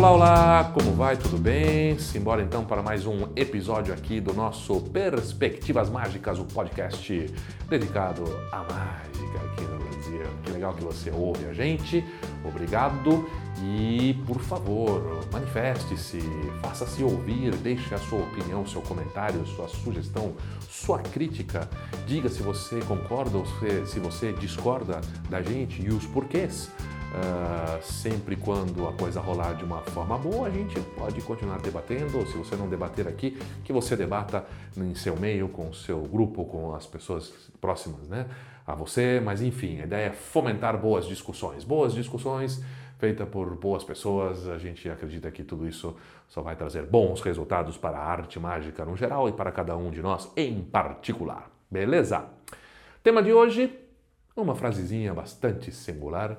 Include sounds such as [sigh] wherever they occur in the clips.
Olá, olá, como vai? Tudo bem? Simbora então para mais um episódio aqui do nosso Perspectivas Mágicas, o podcast dedicado à mágica aqui no Brasil. Que legal que você ouve a gente, obrigado e por favor, manifeste-se, faça-se ouvir, deixe a sua opinião, seu comentário, sua sugestão, sua crítica. Diga se você concorda ou se você discorda da gente e os porquês. Uh, sempre quando a coisa rolar de uma forma boa, a gente pode continuar debatendo, se você não debater aqui, que você debata em seu meio, com o seu grupo, com as pessoas próximas né, a você, mas enfim, a ideia é fomentar boas discussões. Boas discussões feitas por boas pessoas, a gente acredita que tudo isso só vai trazer bons resultados para a arte mágica no geral e para cada um de nós em particular. Beleza? Tema de hoje, uma frasezinha bastante singular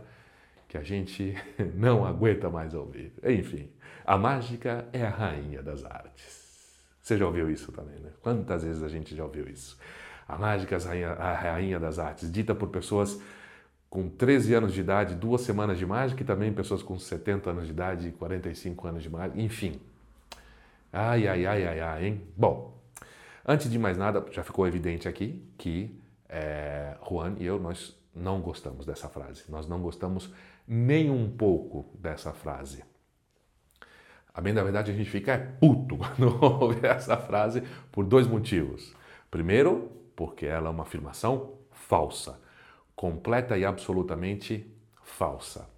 que a gente [laughs] não aguenta mais ouvir. Enfim, a mágica é a rainha das artes. Você já ouviu isso também, né? Quantas vezes a gente já ouviu isso? A mágica é a rainha das artes, dita por pessoas com 13 anos de idade, duas semanas de mágica, e também pessoas com 70 anos de idade, 45 anos de mágica, enfim. Ai, ai, ai, ai, ai, hein? Bom, antes de mais nada, já ficou evidente aqui que é, Juan e eu, nós não gostamos dessa frase. Nós não gostamos nem um pouco dessa frase. A bem da verdade, a gente fica é puto [laughs] quando ouve essa frase por dois motivos. Primeiro, porque ela é uma afirmação falsa, completa e absolutamente falsa.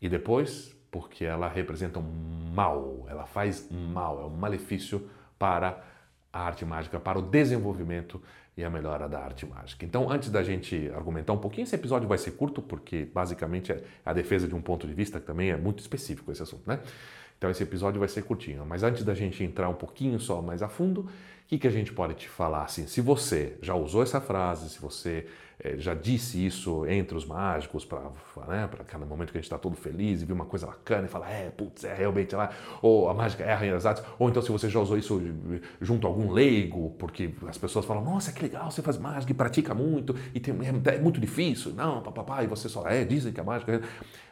E depois, porque ela representa um mal, ela faz mal, é um malefício para a arte mágica, para o desenvolvimento e a melhora da arte mágica. Então, antes da gente argumentar um pouquinho, esse episódio vai ser curto, porque basicamente é a defesa de um ponto de vista que também é muito específico esse assunto, né? Então, esse episódio vai ser curtinho. Mas antes da gente entrar um pouquinho só mais a fundo, o que, que a gente pode te falar? Assim, se você já usou essa frase, se você já disse isso entre os mágicos, para né, cada momento que a gente está todo feliz e viu uma coisa bacana e fala, é, putz, é realmente lá, ou a mágica é a rainha das artes, ou então se você já usou isso junto a algum leigo, porque as pessoas falam, nossa, que legal, você faz mágica e pratica muito, e tem, é, é muito difícil, não, papapá, e você só, é, dizem que a mágica é...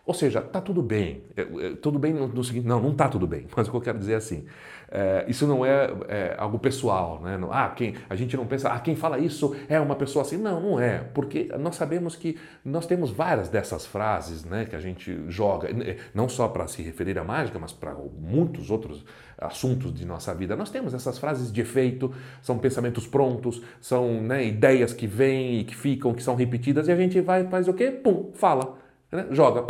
Ou seja, tá tudo bem. É, é, tudo bem no, no, seguinte, não, não tá tudo bem. [laughs] Mas o que eu quero dizer é assim, é, isso não é, é, algo pessoal, né? Ah, quem, a gente não pensa, ah, quem fala isso é uma pessoa assim. Não, não é, porque nós sabemos que nós temos várias dessas frases, né, que a gente joga, não só para se referir à mágica, mas para muitos outros assuntos de nossa vida. Nós temos essas frases de efeito, são pensamentos prontos, são né, ideias que vêm e que ficam, que são repetidas, e a gente vai, faz o quê? Pum, fala, né? joga.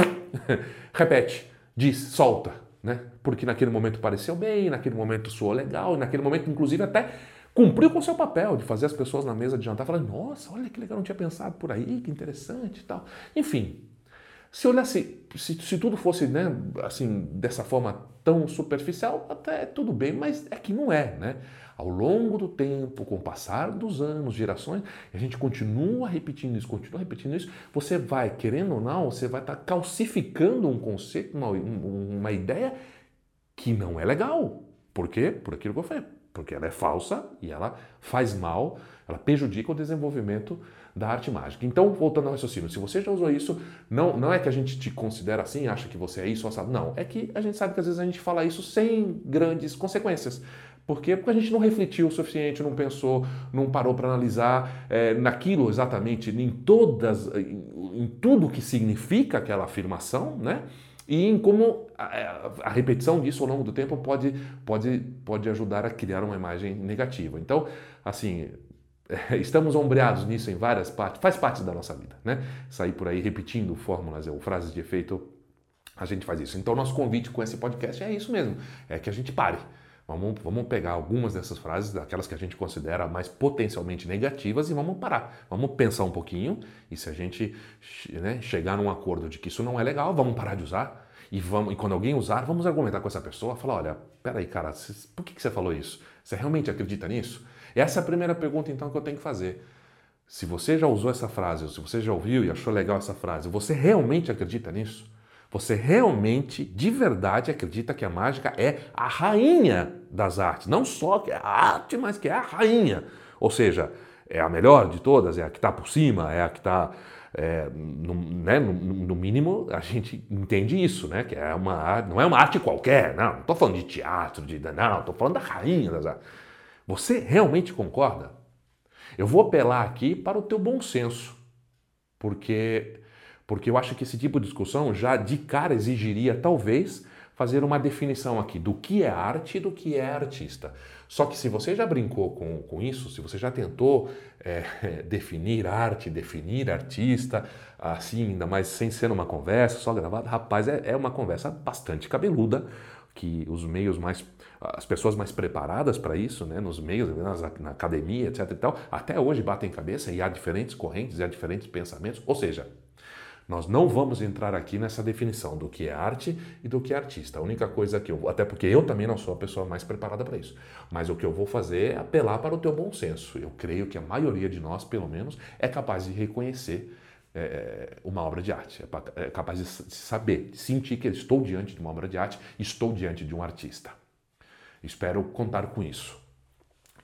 [laughs] repete, diz, solta, né? Porque naquele momento pareceu bem, naquele momento soou legal, naquele momento, inclusive, até cumpriu com o seu papel de fazer as pessoas na mesa de jantar falarem, nossa, olha que legal, não tinha pensado por aí, que interessante e tal. Enfim, se olhasse, se, se tudo fosse né, assim, dessa forma tão superficial, até tudo bem, mas é que não é, né? Ao longo do tempo, com o passar dos anos, gerações, a gente continua repetindo isso, continua repetindo isso, você vai, querendo ou não, você vai estar tá calcificando um conceito, uma, uma ideia que não é legal. Por quê? Por aquilo que eu falei. Porque ela é falsa e ela faz mal, ela prejudica o desenvolvimento da arte mágica. Então, voltando ao raciocínio, se você já usou isso, não, não é que a gente te considera assim, acha que você é isso, sabe? Não, é que a gente sabe que às vezes a gente fala isso sem grandes consequências. Por quê? Porque a gente não refletiu o suficiente, não pensou, não parou para analisar é, naquilo exatamente, em todas, em, em tudo que significa aquela afirmação, né? E em como a, a, repetição disso ao longo do tempo pode, pode, pode ajudar a criar uma imagem negativa. Então, assim, [laughs] estamos ombreados nisso em várias partes, faz parte da nossa vida, né? Sair por aí repetindo fórmulas ou frases de efeito, a gente faz isso. Então, nosso convite com esse podcast é isso mesmo, é que a gente pare. Vamos, vamos pegar algumas dessas frases, daquelas que a gente considera mais potencialmente negativas, e vamos parar. Vamos pensar um pouquinho, e se a gente né, chegar num acordo de que isso não é legal, vamos parar de usar. E, vamos, e quando alguém usar, vamos argumentar com essa pessoa, falar, olha, peraí, cara, por que, que você falou isso? Você realmente acredita nisso? Essa é a primeira pergunta, então, que eu tenho que fazer. Se você já usou essa frase, ou se você já ouviu e achou legal essa frase, você realmente acredita nisso? Você realmente, de verdade, acredita que a mágica é a rainha das artes? Não só que é a arte, mas que é a rainha. Ou seja, é a melhor de todas, é a que está por cima, é a que está. É, no, né, no, no, mínimo, a gente entende isso, né? Que é uma, não é uma arte qualquer, não. Não estou falando de teatro, de não, estou falando da rainha das artes. Você realmente concorda? Eu vou apelar aqui para o teu bom senso, porque, porque eu acho que esse tipo de discussão já de cara exigiria, talvez, fazer uma definição aqui do que é arte e do que é artista. Só que se você já brincou com, com isso, se você já tentou é, [laughs] definir arte, definir artista, assim, ainda mais sem ser uma conversa, só gravada, rapaz, é, é uma conversa bastante cabeluda, que os meios mais as pessoas mais preparadas para isso, né, nos meios, na academia, etc e tal, até hoje batem cabeça e há diferentes correntes e há diferentes pensamentos. Ou seja, nós não vamos entrar aqui nessa definição do que é arte e do que é artista. A única coisa que eu, até porque eu também não sou a pessoa mais preparada para isso, mas o que eu vou fazer é apelar para o teu bom senso. Eu creio que a maioria de nós, pelo menos, é capaz de reconhecer é, uma obra de arte, é, é capaz de saber, de sentir que estou diante de uma obra de arte, estou diante de um artista. Espero contar com isso.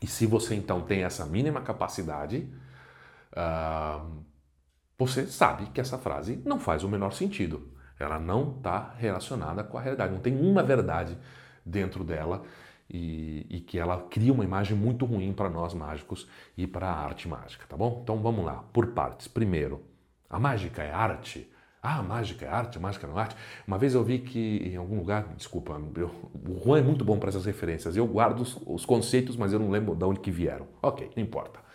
E se você então tem essa mínima capacidade, uh, você sabe que essa frase não faz o menor sentido. Ela não está relacionada com a realidade, não tem uma verdade dentro dela e, e que ela cria uma imagem muito ruim para nós mágicos e para a arte mágica, tá bom? Então vamos lá, por partes. Primeiro, a mágica é arte? Ah, mágica é arte, mágica não é arte. Uma vez eu vi que em algum lugar, desculpa, eu, o Juan é muito bom para essas referências. Eu guardo os, os conceitos, mas eu não lembro de onde que vieram. Ok, não importa.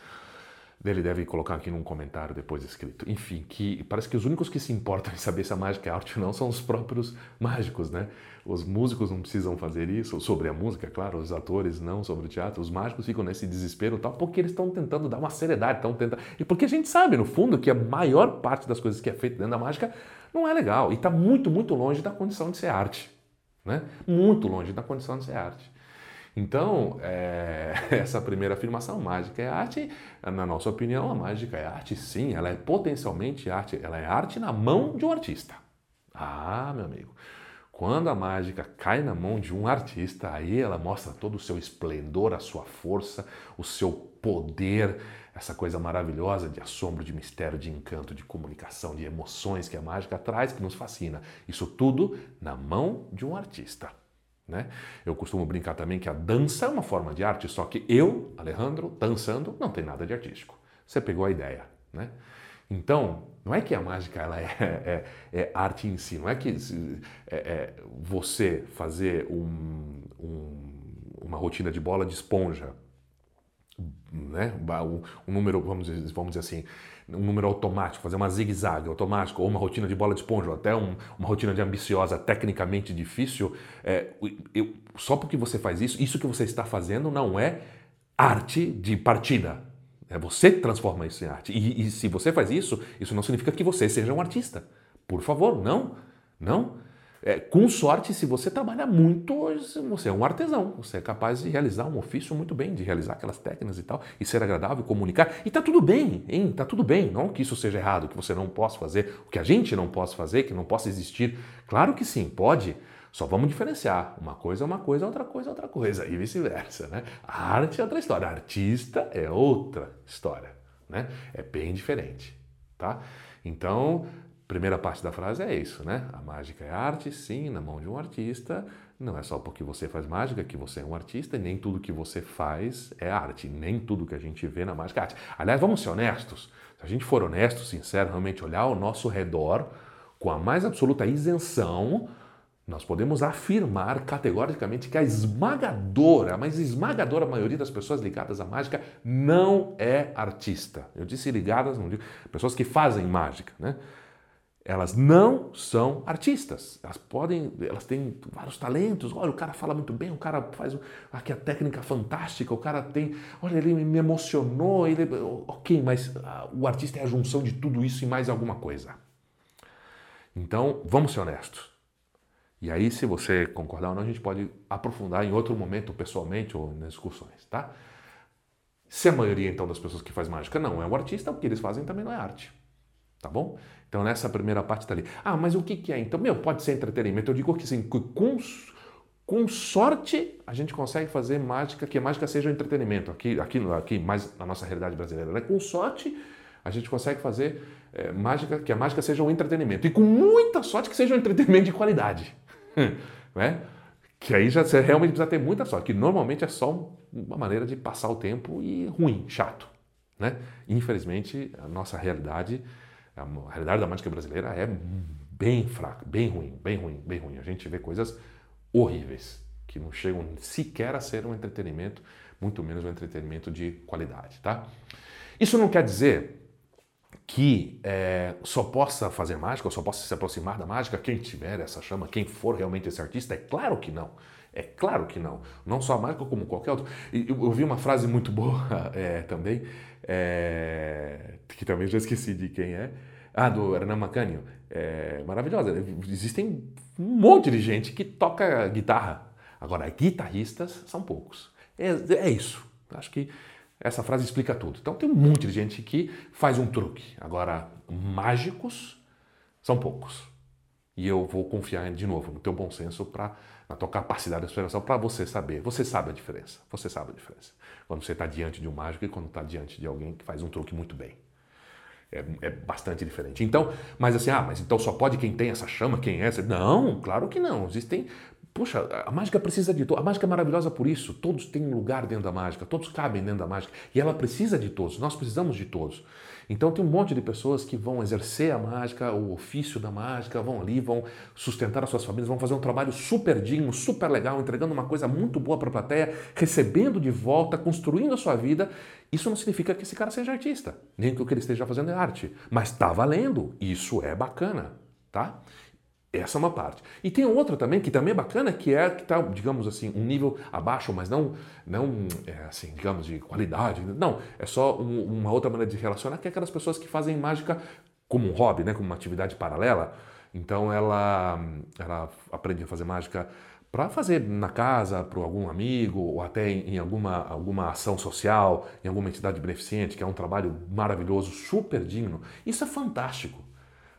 Ele deve colocar aqui num comentário depois escrito. Enfim, que parece que os únicos que se importam em saber se a mágica é arte ou não são os próprios mágicos, né? Os músicos não precisam fazer isso, sobre a música, claro, os atores não, sobre o teatro. Os mágicos ficam nesse desespero tal, porque eles estão tentando dar uma seriedade, estão tentando. E porque a gente sabe, no fundo, que a maior parte das coisas que é feita dentro da mágica não é legal e está muito, muito longe da condição de ser arte. Né? Muito longe da condição de ser arte. Então, é, [laughs] essa primeira afirmação, mágica é arte, na nossa opinião, a mágica é arte sim, ela é potencialmente arte, ela é arte na mão de um artista. Ah, meu amigo, quando a mágica cai na mão de um artista, aí ela mostra todo o seu esplendor, a sua força, o seu poder, essa coisa maravilhosa de assombro, de mistério, de encanto, de comunicação, de emoções que a mágica traz, que nos fascina. Isso tudo na mão de um artista. Né? Eu costumo brincar também que a dança é uma forma de arte, só que eu, Alejandro, dançando, não tem nada de artístico. Você pegou a ideia. Né? Então, não é que a mágica ela é, [laughs] é, é arte em si, não é que é, é você fazer um, um, uma rotina de bola de esponja, né? um, número, vamos dizer, vamos dizer assim, um número automático, fazer uma zigue-zague automático, ou uma rotina de bola de esponja, ou até um, uma rotina de ambiciosa, tecnicamente difícil, é, eu, só porque você faz isso, isso que você está fazendo não é arte de partida. É você que transforma isso em arte. E, e se você faz isso, isso não significa que você seja um artista. Por favor, não. Não. É, com sorte, se você trabalha muito, você é um artesão, você é capaz de realizar um ofício muito bem, de realizar aquelas técnicas e tal, e ser agradável, comunicar. E tá tudo bem, hein? Tá tudo bem. Não que isso seja errado, que você não possa fazer, o que a gente não possa fazer, que não possa existir. Claro que sim, pode. Só vamos diferenciar. Uma coisa é uma coisa, outra coisa é outra coisa, e vice-versa, né? A arte é outra história, a artista é outra história, né? É bem diferente, tá? Então, primeira parte da frase é isso, né? A mágica é arte, sim, na mão de um artista. Não é só porque você faz mágica que você é um artista, e nem tudo que você faz é arte, nem tudo que a gente vê na mágica é arte. Aliás, vamos ser honestos. Se a gente for honesto, sincero, realmente olhar ao nosso redor com a mais absoluta isenção, nós podemos afirmar categoricamente que a esmagadora, mas esmagadora maioria das pessoas ligadas à mágica não é artista. Eu disse ligadas, não digo, pessoas que fazem mágica, né? Elas não são artistas. Elas podem, elas têm vários talentos. Olha, o cara fala muito bem, o cara faz aqui a técnica fantástica, o cara tem, olha, ele me emocionou, ele, ok, mas uh, o artista é a junção de tudo isso e mais alguma coisa. Então, vamos ser honestos. E aí, se você concordar ou não, a gente pode aprofundar em outro momento, pessoalmente ou nas discussões, tá? Se a maioria, então, das pessoas que faz mágica não é o artista, o que eles fazem também não é arte. Tá bom? Então, nessa primeira parte está ali. Ah, mas o que, que é? Então, meu, pode ser entretenimento. Eu digo que sim, com, Com sorte, a gente consegue fazer mágica, que a mágica seja um entretenimento, aqui, aqui, aqui mais na nossa realidade brasileira. Né? Com sorte, a gente consegue fazer é, mágica, que a mágica seja um entretenimento. E com muita sorte que seja um entretenimento de qualidade. [laughs] né? Que aí já você realmente precisa ter muita sorte, que normalmente é só uma maneira de passar o tempo e ruim, chato. Né? Infelizmente, a nossa realidade, a realidade da mágica brasileira é bem fraca, bem ruim, bem ruim, bem ruim. A gente vê coisas horríveis que não chegam sequer a ser um entretenimento, muito menos um entretenimento de qualidade, tá? Isso não quer dizer que é, só possa fazer mágica, ou só possa se aproximar da mágica quem tiver essa chama, quem for realmente esse artista? É claro que não. É claro que não. Não só a mágica, como qualquer outro. E eu, ouvi uma frase muito boa [laughs] é, também, é, que também já esqueci de quem é. Ah, do Hernan Macânio. É, maravilhosa. Existem um monte de gente que toca guitarra. Agora, guitarristas são poucos. É, é isso. Acho que essa frase explica tudo. Então tem um monte de gente que faz um truque. Agora, mágicos são poucos. E eu vou confiar de novo no teu bom senso para na tua capacidade de explicação para você saber. Você sabe a diferença. Você sabe a diferença. Quando você está diante de um mágico e quando está diante de alguém que faz um truque muito bem. É, é, bastante diferente. Então, mas assim, ah, mas então só pode quem tem essa chama, quem é essa? Não, claro que não. Existem Poxa, a mágica precisa de todos. A mágica é maravilhosa por isso. Todos têm um lugar dentro da mágica, todos cabem dentro da mágica. E ela precisa de todos, nós precisamos de todos. Então tem um monte de pessoas que vão exercer a mágica, o ofício da mágica, vão ali, vão sustentar as suas famílias, vão fazer um trabalho super digno, super legal, entregando uma coisa muito boa para a plateia, recebendo de volta, construindo a sua vida. Isso não significa que esse cara seja artista, nem que o que ele esteja fazendo é arte. Mas está valendo, isso é bacana, tá? Essa é uma parte. E tem outra também que também é bacana, que é que está, digamos assim, um nível abaixo, mas não, não é, assim, digamos, de qualidade. Não, é só um, uma outra maneira de relacionar, que é aquelas pessoas que fazem mágica como um hobby, né, como uma atividade paralela. Então ela, ela aprende a fazer mágica para fazer na casa, para algum amigo, ou até em, em alguma, alguma ação social, em alguma entidade beneficente, que é um trabalho maravilhoso, super digno. Isso é fantástico.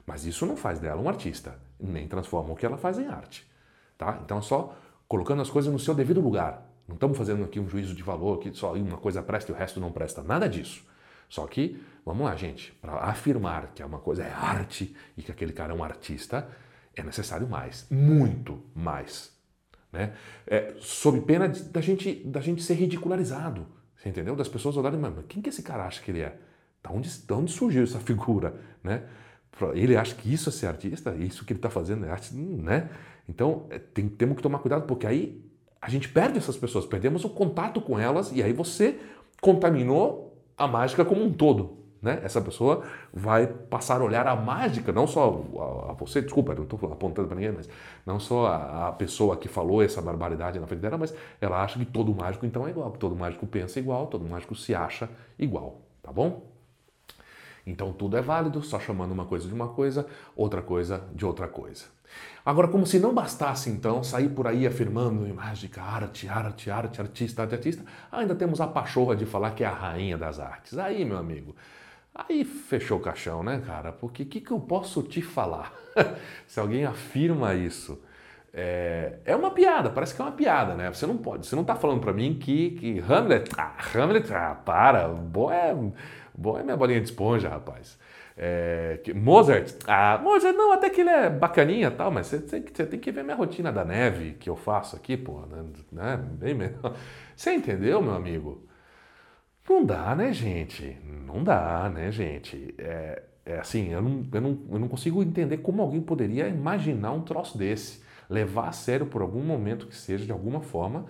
Mas isso não faz dela um artista, nem transforma o que ela faz em arte. Tá? Então, é só colocando as coisas no seu devido lugar. Não estamos fazendo aqui um juízo de valor que só uma coisa presta e o resto não presta. Nada disso. Só que, vamos lá, gente, para afirmar que uma coisa é arte e que aquele cara é um artista, é necessário mais, muito mais. Né? É, sob pena de, da, gente, da gente ser ridicularizado. Você entendeu? Das pessoas olharem, mas quem que esse cara acha que ele é? Da onde, da onde surgiu essa figura? Né? Ele acha que isso é ser artista, isso que ele está fazendo é arte, né? Então é, tem, temos que tomar cuidado, porque aí a gente perde essas pessoas, perdemos o contato com elas e aí você contaminou a mágica como um todo. Né? Essa pessoa vai passar a olhar a mágica, não só a, a você, desculpa, não estou apontando para ninguém, mas não só a, a, pessoa que falou essa barbaridade na frente dela, mas ela acha que todo mágico então é igual, todo mágico pensa igual, todo mágico se acha igual, tá bom? Então tudo é válido, só chamando uma coisa de uma coisa, outra coisa de outra coisa. Agora, como se não bastasse então sair por aí afirmando mágica, arte, arte, arte, artista, arte, artista, ainda temos a pachorra de falar que é a rainha das artes. Aí, meu amigo, aí fechou o caixão, né, cara? Porque o que, que eu posso te falar? [laughs] se alguém afirma isso, é, é, uma piada, parece que é uma piada, né? Você não pode, você não está falando para mim que, que Hamlet, ah, Hamlet, ah, para, boa é Bom é minha bolinha de esponja, rapaz. É, Mozart, ah, Mozart não, até que ele é bacaninha tal, mas você, tem que ver minha rotina da neve que eu faço aqui, pô, né? né bem melhor. [laughs] Você entendeu, meu amigo? Não dá, né, gente? Não dá, né, gente? É, é assim, eu não, eu, não, eu não consigo entender como alguém poderia imaginar um troço desse, levar a sério por algum momento que seja, de alguma forma,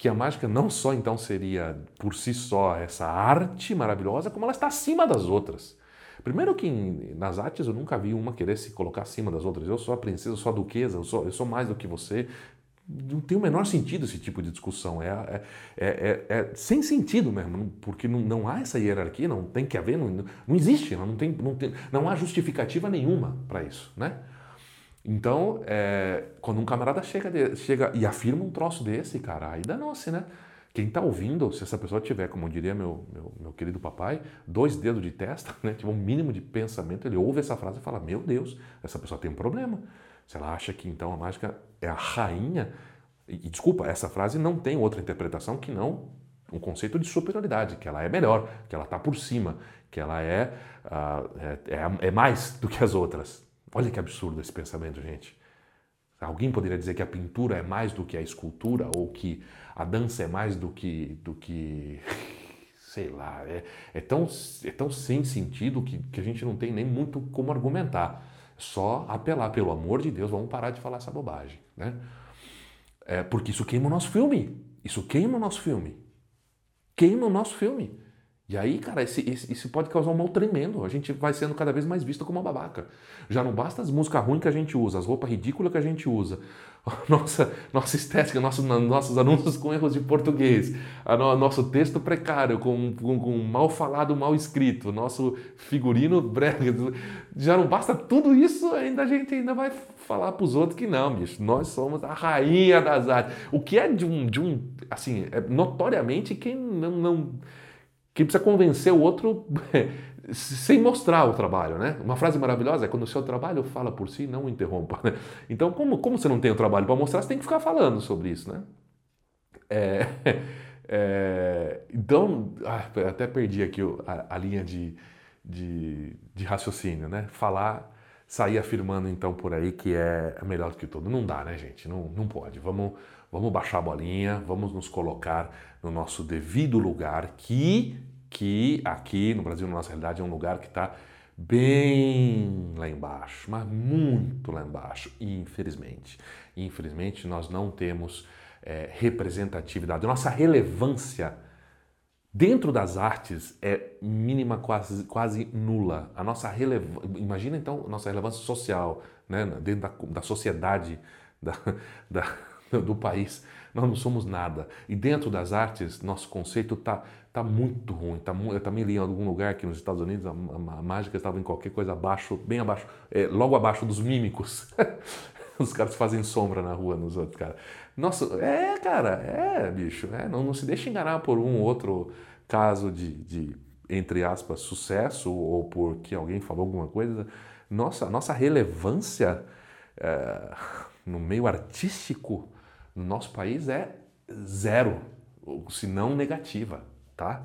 que a mágica não só então seria por si só essa arte maravilhosa, como ela está acima das outras. Primeiro que nas artes eu nunca vi uma querer se colocar acima das outras. Eu sou a princesa, eu sou a duquesa, eu sou, eu sou mais do que você. Não tem o menor sentido esse tipo de discussão. É, é, é, é, é sem sentido mesmo, porque não, não, há essa hierarquia, não tem que haver, não, não existe, não, tem, não, tem, não há justificativa nenhuma para isso. Né? Então, é, quando um camarada chega, de, chega e afirma um troço desse, cara, aí danou-se, né? Quem está ouvindo, se essa pessoa tiver, como diria meu, meu, meu, querido papai, dois dedos de testa, né, um mínimo de pensamento, ele ouve essa frase e fala: Meu Deus, essa pessoa tem um problema. Se ela acha que então a mágica é a rainha, E desculpa, essa frase não tem outra interpretação que não um conceito de superioridade, que ela é melhor, que ela está por cima, que ela é, uh, é, é, mais do que as outras. Olha que absurdo esse pensamento, gente. Alguém poderia dizer que a pintura é mais do que a escultura ou que a dança é mais do que, do que [laughs] sei lá, é, é, tão, é tão sem sentido que, que a gente não tem nem muito como argumentar. Só apelar, pelo amor de Deus, vamos parar de falar essa bobagem. Né? É, porque isso queima o nosso filme. Isso queima o nosso filme. Queima o nosso filme. E aí, cara, esse, esse, isso pode causar um mal tremendo. A gente vai sendo cada vez mais visto como uma babaca. Já não basta as músicas ruins que a gente usa, as roupas ridículas que a gente usa, [laughs] nossa, nossa estética, nosso, nossos anúncios com erros de português, no, nosso texto precário, com, com, com, mal falado, mal escrito, nosso figurino brega. Já não basta tudo isso, ainda a gente ainda vai falar para os outros que não, bicho, nós somos a rainha das artes. O que é de um, de um assim, é notoriamente quem não, não que precisa convencer o outro [laughs] sem mostrar o trabalho, né? Uma frase maravilhosa é quando o seu trabalho fala por si, não interrompa. Né? Então, como, como você não tem o trabalho para mostrar, você tem que ficar falando sobre isso, né? É, [laughs] é, então, ah, até perdi aqui a, a linha de, de, de, raciocínio, né? Falar, sair afirmando então por aí que é melhor do que tudo. Não dá, né, gente? Não, não pode. Vamos, vamos baixar a bolinha, vamos nos colocar no nosso devido lugar que que aqui no Brasil, na nossa realidade, é um lugar que está bem lá embaixo, mas muito lá embaixo, infelizmente. Infelizmente, nós não temos é, representatividade. Nossa relevância dentro das artes é mínima, quase, quase nula. A nossa relevância, imagina então nossa relevância social, né, dentro da, da sociedade [laughs] da, da, do país. Nós não somos nada. E dentro das artes, nosso conceito está tá muito ruim. Tá, eu também li em algum lugar aqui nos Estados Unidos, a, a, a mágica estava em qualquer coisa abaixo, bem abaixo, é, logo abaixo dos mímicos. [laughs] Os caras fazem sombra na rua nos outros, cara. Nossa, é, cara, é, bicho. É, não, não se deixe enganar por um outro caso de, de, entre aspas, sucesso ou porque alguém falou alguma coisa. Nossa, nossa relevância é, no meio artístico no nosso país é zero, se não negativa tá?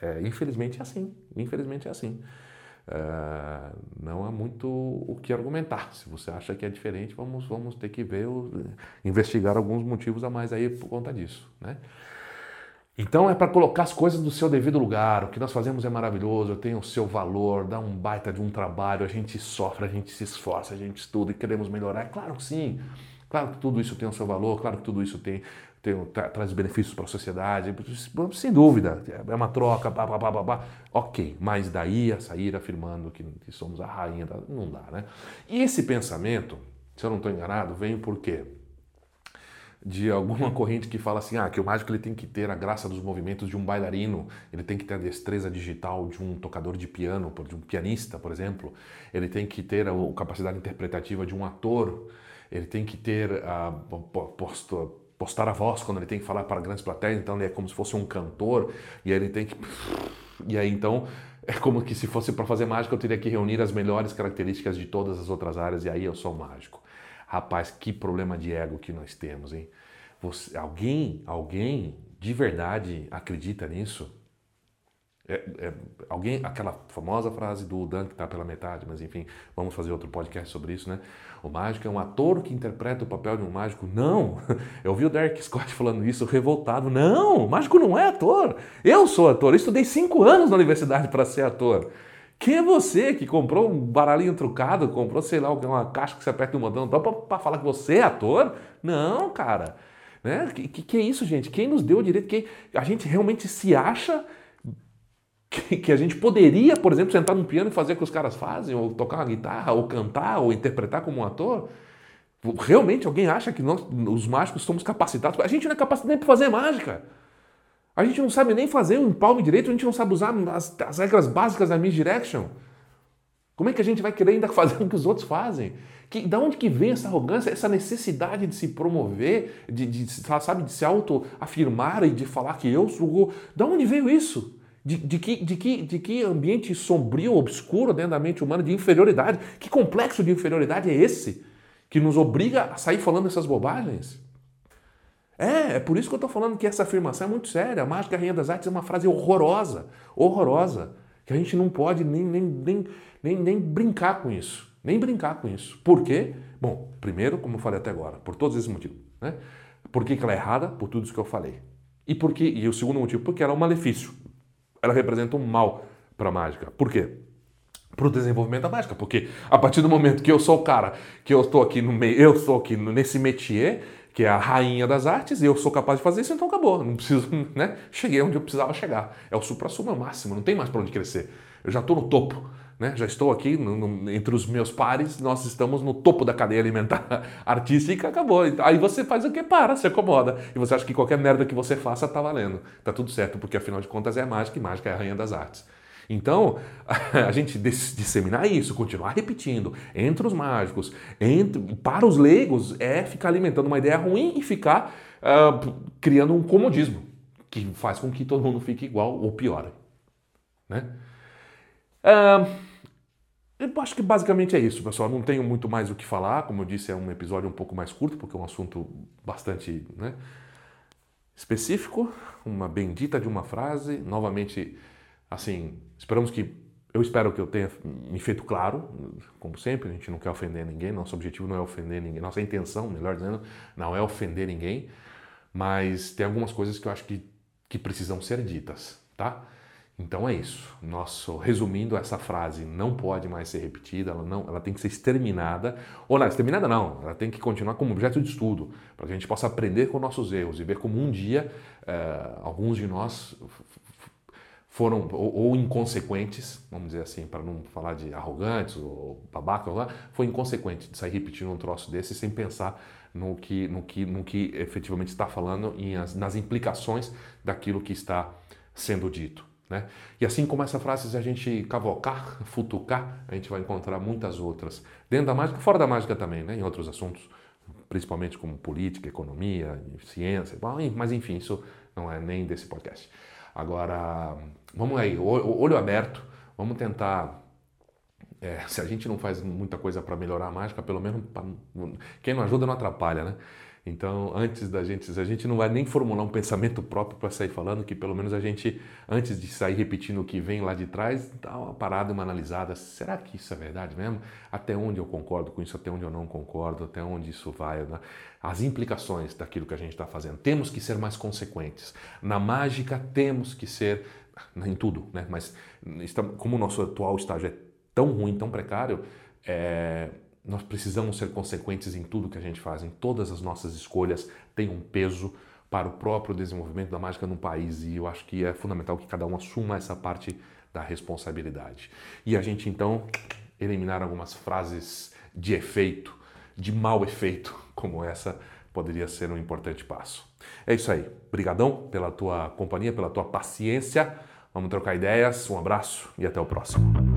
É, infelizmente é assim, infelizmente é assim. É, não há muito o que argumentar. Se você acha que é diferente, vamos, vamos ter que ver, investigar alguns motivos a mais aí por conta disso, né? Então é para colocar as coisas no seu devido lugar. O que nós fazemos é maravilhoso, tem o seu valor, dá um baita de um trabalho, a gente sofre, a gente se esforça, a gente estuda e queremos melhorar. Claro que sim. Claro que tudo isso tem o seu valor, claro que tudo isso tem tem, traz benefícios para a sociedade, sem dúvida, é uma troca, pá, pá, pá, pá, ok, mas daí a sair afirmando que, que somos a rainha, da, não dá, né? E esse pensamento, se eu não estou enganado, vem por quê? De alguma [laughs] corrente que fala assim, ah, que o mágico ele tem que ter a graça dos movimentos de um bailarino, ele tem que ter a destreza digital de um tocador de piano, de um pianista, por exemplo, ele tem que ter a capacidade interpretativa de um ator, ele tem que ter a postura postar a voz quando ele tem que falar para grandes plateias, então ele é como se fosse um cantor, e aí ele tem que. E aí então é como que se fosse para fazer mágica eu teria que reunir as melhores características de todas as outras áreas, e aí eu sou mágico. Rapaz, que problema de ego que nós temos, hein? Você, alguém, alguém de verdade acredita nisso? É, é, alguém, aquela famosa frase do Dan que está pela metade, mas enfim, vamos fazer outro podcast sobre isso, né? O mágico é um ator que interpreta o papel de um mágico. Não! [laughs] Eu ouvi o Derek Scott falando isso, revoltado. Não! O mágico não é ator! Eu sou ator! Eu estudei cinco anos na universidade para ser ator. Quem é você que comprou um baralhinho trucado, comprou, sei lá, uma caixa que você aperta um botão para falar que você é ator? Não, cara! Né? Que, que, que é isso, gente? Quem nos deu o direito? Que a gente realmente se acha que, que, a gente poderia, por exemplo, sentar num piano e fazer o que os caras fazem, ou tocar uma guitarra, ou cantar, ou interpretar como um ator? Realmente alguém acha que nós, os mágicos, somos capacitados? A gente não é capacitado nem para fazer mágica. A gente não sabe nem fazer um palme direito, a gente não sabe usar as, as regras básicas da misdirection. Como é que a gente vai querer ainda [laughs] fazer o que os outros fazem? Que, da onde que vem essa arrogância, essa necessidade de se promover, de, de sabe, de se autoafirmar e de falar que eu sou... Da onde veio isso? De, de, que, de, que, de que ambiente sombrio, obscuro dentro da mente humana, de inferioridade? Que complexo de inferioridade é esse que nos obriga a sair falando essas bobagens? É, é por isso que eu estou falando que essa afirmação é muito séria. A mágica Rainha das Artes é uma frase horrorosa, horrorosa, que a gente não pode nem, nem, nem, nem, nem brincar com isso. Nem brincar com isso. Por quê? Bom, primeiro, como eu falei até agora, por todos esses motivos. Né? Por que, ela é errada? Por tudo isso que eu falei. E, por que, e o segundo motivo, porque ela é um malefício. Ela representa um mal para a mágica. Por quê? Para o desenvolvimento da mágica. Porque a partir do momento que eu sou o cara, que eu estou aqui no meio, eu estou aqui nesse métier, que é a rainha das artes, e eu sou capaz de fazer isso, então acabou. Não preciso, [laughs] né? Cheguei onde eu precisava chegar. É o supra-sumo, é o máximo, não tem mais para onde crescer. Eu já estou no topo. Né? Já estou aqui no, no, entre os meus pares, nós estamos no topo da cadeia alimentar [laughs] artística, acabou. Aí você faz o que? Para, se acomoda. E você acha que qualquer merda que você faça está valendo. Tá tudo certo, porque afinal de contas é mágica e mágica é a rainha das artes. Então, [laughs] a gente disseminar isso, continuar repetindo entre os mágicos, entre, para os leigos, é ficar alimentando uma ideia ruim e ficar uh, criando um comodismo que faz com que todo mundo fique igual ou pior. Né? Uh, eu acho que basicamente é isso, pessoal. Não tenho muito mais o que falar. Como eu disse, é um episódio um pouco mais curto, porque é um assunto bastante né, específico. Uma bendita de uma frase. Novamente, assim, esperamos que. Eu espero que eu tenha me feito claro, como sempre, a gente não quer ofender ninguém, nosso objetivo não é ofender ninguém, nossa intenção, melhor dizendo, não é ofender ninguém, mas tem algumas coisas que eu acho que, que precisam ser ditas, tá? Então é isso. Nosso, resumindo, essa frase não pode mais ser repetida, ela, não, ela tem que ser exterminada. Ou não, exterminada não, ela tem que continuar como objeto de estudo, para que a gente possa aprender com nossos erros e ver como um dia é, alguns de nós foram ou, ou, inconsequentes, vamos dizer assim, para não falar de arrogantes ou babaca, foi inconsequente de sair repetindo um troço desse sem pensar no que, no que, no que efetivamente está falando e nas implicações daquilo que está sendo dito. Né? E assim como essa frase, se a gente cavocar, [laughs] futucar, a gente vai encontrar muitas outras. Dentro da mágica, fora da mágica também, né? em outros assuntos, principalmente como política, economia, ciência, mas enfim, isso não é nem desse podcast. Agora, vamos aí, olho aberto, vamos tentar. É, se a gente não faz muita coisa para melhorar a mágica, pelo menos pra, quem não ajuda não atrapalha, né? Então, antes da gente, a gente não vai nem formular um pensamento próprio para sair falando, que pelo menos a gente, antes de sair repetindo o que vem lá de trás, dá uma parada, uma analisada. Será que isso é verdade mesmo? Até onde eu concordo com isso, até onde eu não concordo, até onde isso vai, né? as implicações daquilo que a gente está fazendo. Temos que ser mais consequentes. Na mágica, temos que ser, em tudo, né? mas como o nosso atual estágio é tão ruim, tão precário, é, nós precisamos ser consequentes em tudo que a gente faz, em todas as nossas escolhas têm um peso para o próprio desenvolvimento da mágica no país e eu acho que é fundamental que cada um assuma essa parte da responsabilidade. E a gente então eliminar algumas frases de efeito, de mau efeito, [laughs] como essa poderia ser um importante passo. É isso aí. Obrigadão pela tua companhia, pela tua paciência. Vamos trocar ideias. Um abraço e até o próximo.